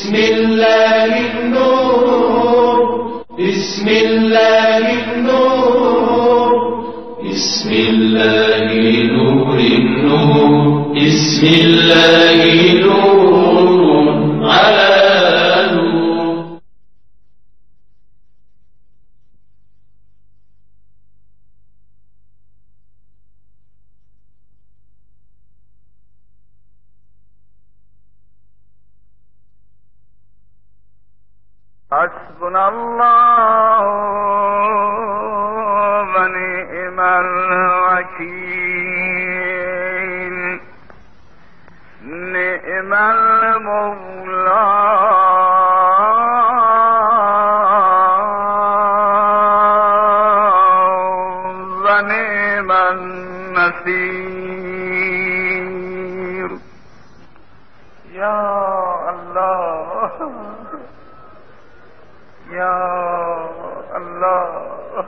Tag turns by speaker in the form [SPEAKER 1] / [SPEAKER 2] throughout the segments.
[SPEAKER 1] بسم الله النور. بسم الله النور. بسم الله نور النور. بسم الله نور.
[SPEAKER 2] حسبنا الله ونعم الوكيل. نعم المولى. ونعم النصير. يا الله. یا اللہ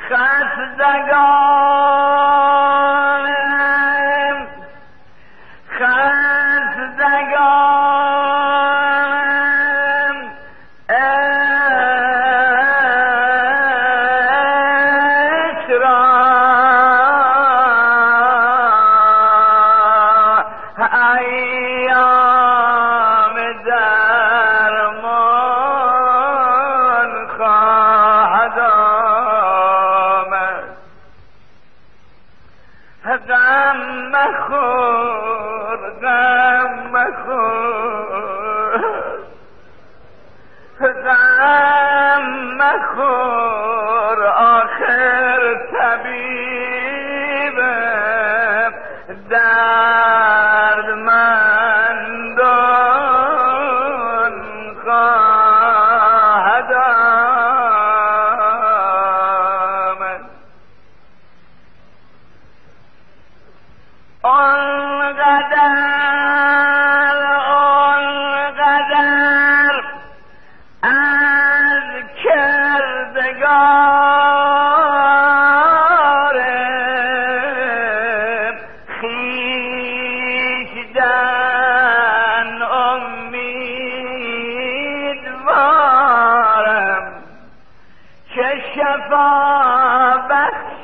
[SPEAKER 2] خاص جگہ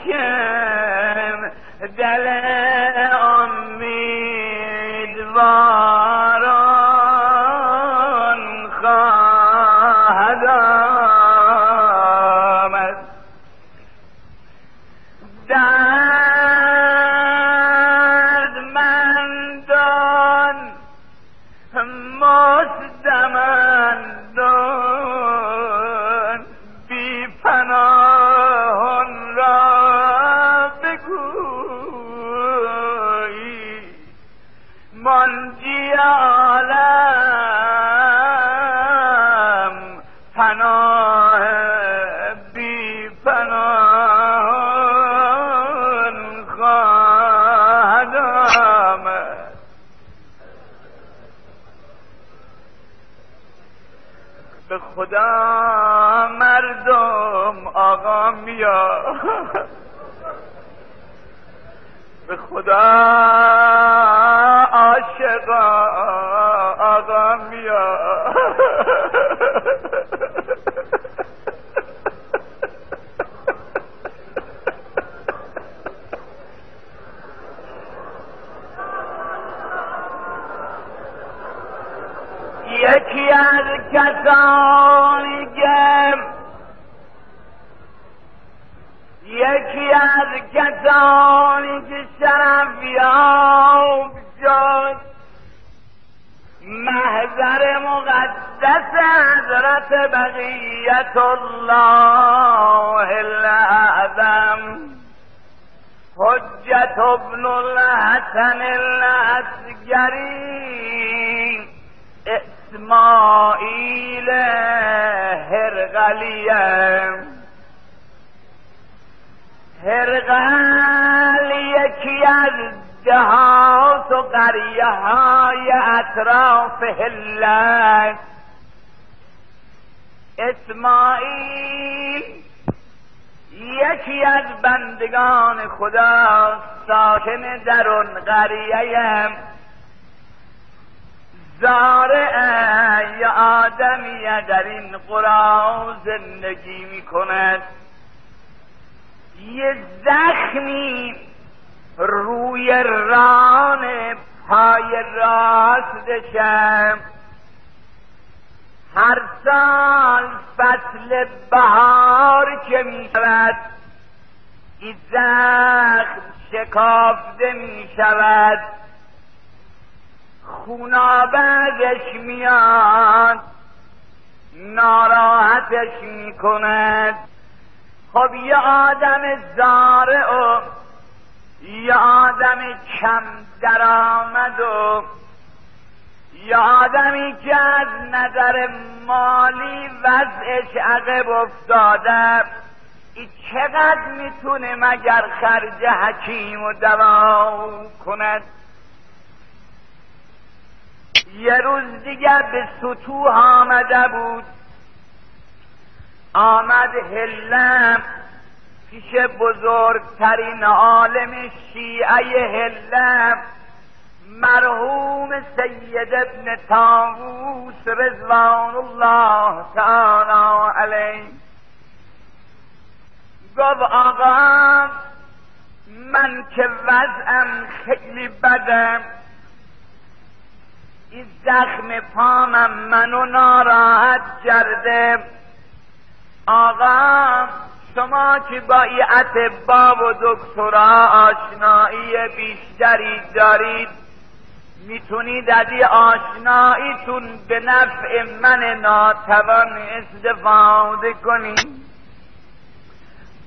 [SPEAKER 2] بخشم دل امیدواران خواهد آمد دردمندان مستمندان به خدا مردم آقا میا به خدا عاشقا آقا میا یکی از کسانی که یکی از کسانی که شرف یاب شد محضر مقدس حضرت بقیت الله الاعظم حجت ابن الحسن العسگری اسماعیل هرقلیه هرقل یکی از دهات و قریه های اطراف هلت اسماعیل یکی از بندگان خداست ساکن در اون قریه زارع یا آدمی در این قرآن زندگی می کند یه زخمی روی ران پای راستشم هر سال فصل بهار که می شود این زخم شکافته می شود خونابگش میاد ناراحتش می کند خب یه آدم زاره و یه آدم کم درآمد و یه آدمی که از نظر مالی وضعش عقب افتاده. ای چقدر می‌تونه مگر خرج حکیم و دوا کند یه روز دیگر به سطوح آمده بود. آمد هلم پیش بزرگترین عالم شیعه هلم مرحوم سید ابن تاووس رضوان الله تعالی علیه. گفت آقا من که وضعم خیلی بدم. این زخم پامم منو ناراحت کرده. آقا شما که با ای اتبا و دکترا آشنایی بیشتری دارید می‌تونید از این آشناییتون به نفع من ناتوان استفاده کنید.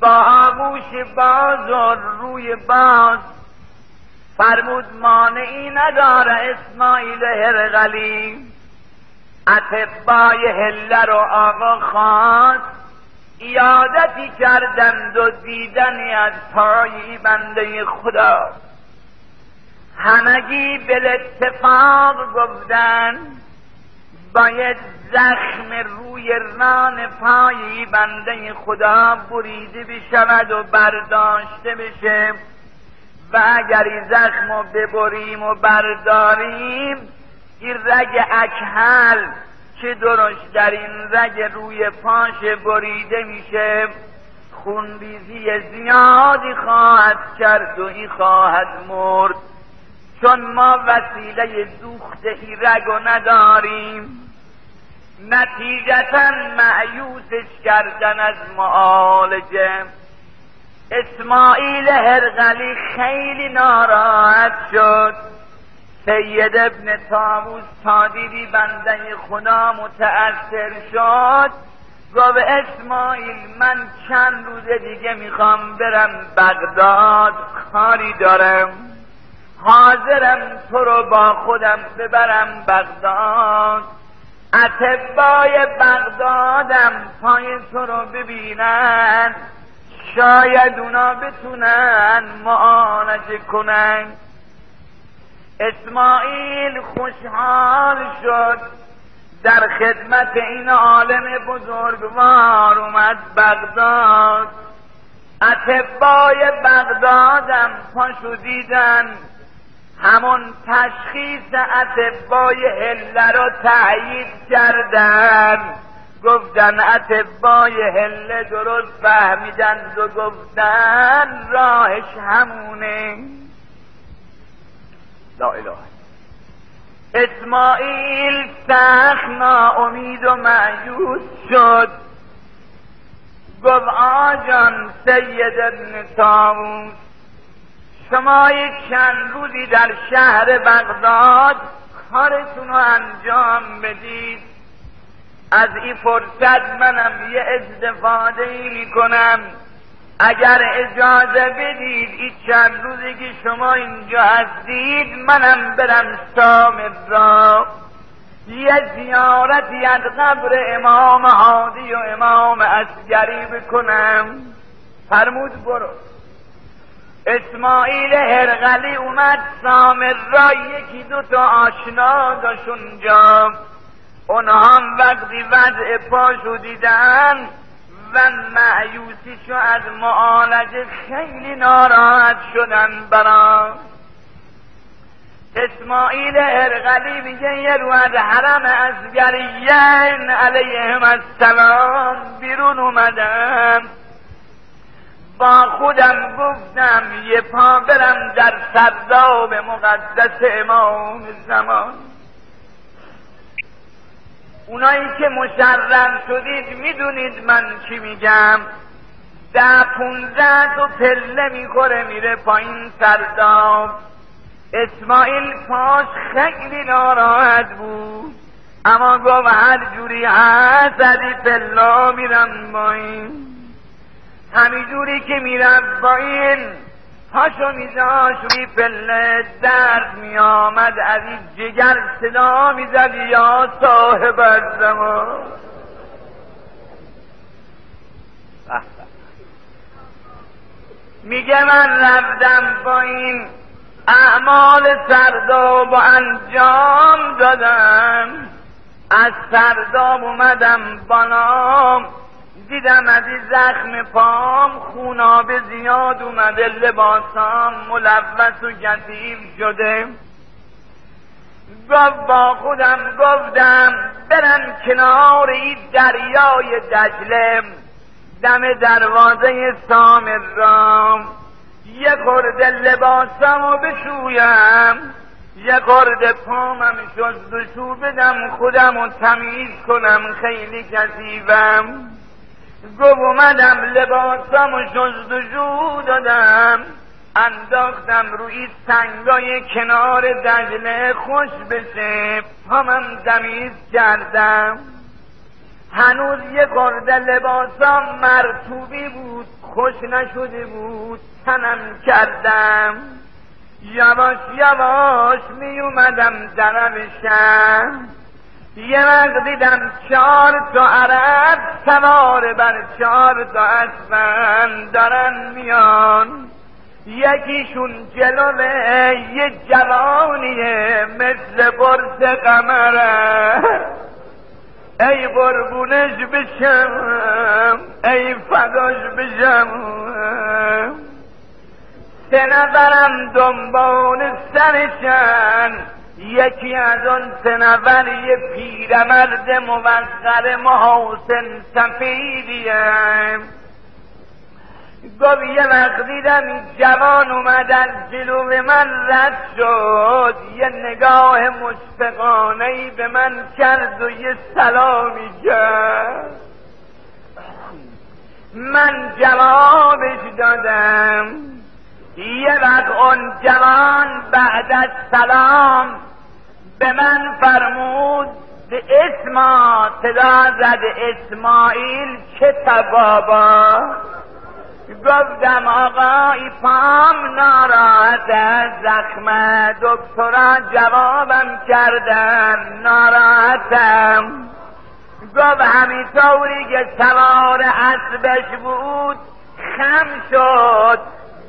[SPEAKER 2] با آغوش باز و روی باز فرمود مانعی نداره اسماعیل هرغلی اتبای هله رو آقا خواست. ایادتی کردند و دیدنی از پای بنده خدا. همگی به اتفاق گفتن باید زخم روی ران پای بنده خدا بریده بشود و برداشته بشه. و اگر این زخم رو ببریم و برداریم این رگ اکهل که درشت در این رگ روی پاش بریده میشه؟ خونریزی زیادی خواهد کرد و این خواهد مرد. چون ما وسیله دوخت این رگ نداریم نتیجتا معیوسش کردن از معالجه اسماعیل هرقلی خیلی ناراحت شد. سید ابن تاموز تا دیدی بنده خدا متأثر شد. گفت اسماعیل من چند روز دیگه می‌خوام برم بغداد کاری دارم. حاضرم تو رو با خودم ببرم بغداد. اتبای بغدادم پای تو رو ببینن. شاید اونا بتونن معالجه کنن. اسماعیل خوشحال شد. در خدمت این عالم بزرگوار اومد بغداد. اتبای بغدادم پاشو دیدن. همون تشخیص اتبای هله رو تایید کردن. گفتن اتبای هله درست فهمیدن و گفتن راهش همونه. لا اله. اسماعیل سخت ناامید و معیوس شد. گفت آجان سید ابن تاووس شما یک چند روزی در شهر بغداد کارتون رو انجام بدید. از این فرصت منم یه استفاده ای می کنم. اگر اجازه بدید این چند روزی که شما اینجا هستید منم برم سامر را یه زیارتی از قبر امام حادی و امام اسگری بکنم. فرمود برو. اسماعیل هرغلی اومد سامر را یکی دو تا آشنا داشت اونها هم وقتی وضع پاشو دیدن و معیوسی شو از معالجه خیلی ناراحت شدن برام اسماعیل ارغلی میگه یه رو از حرم ازگریین علیهم السلام بیرون اومدم با خودم گفتم یه پا برم در سرداب مقدس امام زمان. اونایی که مشرم شدید می‌دونید من چی میگم؟ ده پونزده تو پله می‌خوره میره پایین سرداب. اسماعیل پاش خیلی ناراحت بود. اما گفت هر جوری هست ازی پلا میرم با این جوری که میرم این پاشو میزاش روی پله درد میآمد از این جگر صدا می‌زد یا صاحب الزمان. میگه من رفتم با این اعمال سرداب و انجام دادم. از سرداب اومدم بانام. دیدم از این زخم پام خوناب زیاد اومده لباسام ملوث و گذیب شده. گفت با خودم گفتم برم کنار این دریای دجله دم دروازه سامرام یه خورده لباسم و بشویم. یه خورده پامم شد و بدم خودم و تمیز کنم خیلی کسیبم گفت اومدم لباسم و شستشو دادم. انداختم روی سنگای کنار دجله خوش بشه. پامم تمیز کردم. هنوز یه خورده لباسم مرتوبی بود خوش نشده بود تنم کردم. یواش یواش می اومدم درمشم یه وقت دیدم چهار تا عرب سوار بر چهار تا اسفن دارن میان. یکیشون جلوه یه جوانیه مثل برس قمره. ای قربونش بشم ای فداش بشم. سه نفرم دنبال سرشن. یکی از آن سه نفر یه پیرمرد موقر محاسن سفیدیه. گفت یه وقت دیدم جوان اومد از جلو من رد شد. یه نگاه مشفقانه به من کرد و یه سلامی کرد. من جوابش دادم. یه جوان بعد از سلام به من فرمود به اسما صدا زد اسماعیل چه تبابا؟ گفتم آقای پام ناراحت از زخم دکترا جوابم کردن ناراحتم. گفت همینطوری که سوار اسبش بود خم شد.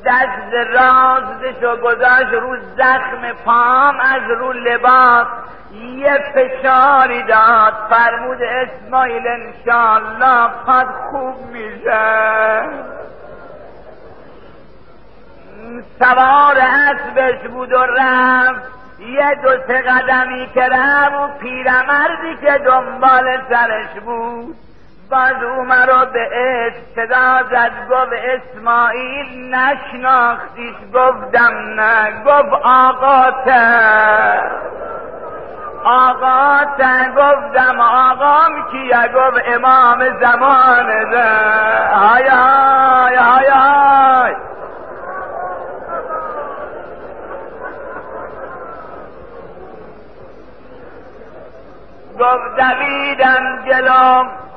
[SPEAKER 2] دست رازدشو گذاشت رو زخم پام از رو لباس یه فشاری داد. فرمود اسماعیل انشالله پاد خوب میشه. سوار اسبش بود و رفت. یه دو سه قدمی که رفت و پیرمردی که دنبال سرش بود. باز او مرا به صدا زد گفت اسماعیل نشناختیش گفتم نه گفت آقا آقا گفتم آقام کیه؟ گفت امام زمان ده. های های های های. گفت دویدم جلوم.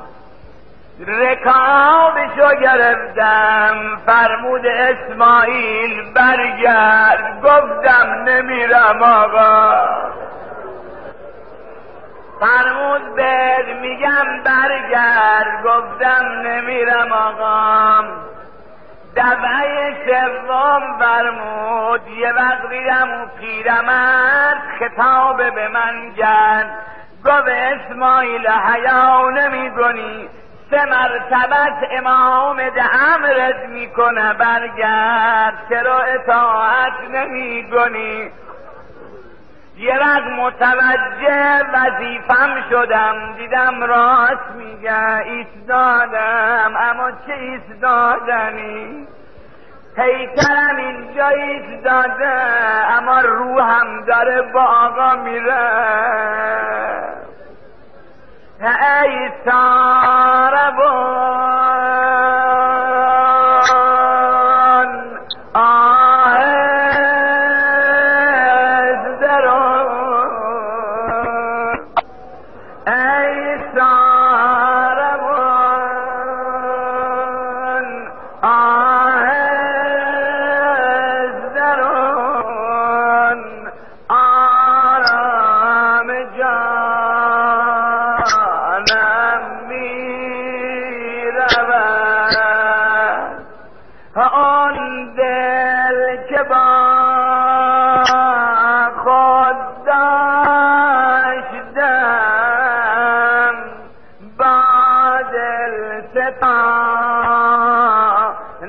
[SPEAKER 2] رکابشو گرفتم فرمود اسماعیل برگرد. گفتم نمیرم آقا. فرمود بد میگم برگرد. گفتم نمیرم آقا. دفعه سوم فرمود یه وقت دیدم و پیرمرد خطاب به من کرد. گفت اسماعیل حیا نمی کنی سه مرتبت امام ده امرت می‌کنه برگرد. چرا اطاعت نمی کنی یه متوجه وظیفم شدم. دیدم راست میگه ایستادم. اما چه ایستادنی؟ پیکرم اینجا ایستاده. اما روحم داره با آقا میره. فأيسار بون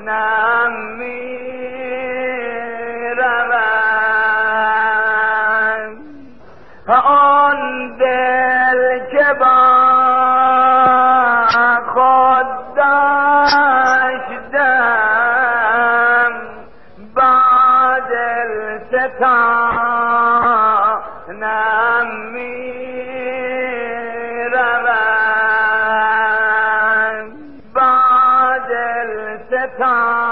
[SPEAKER 2] ستانم میرود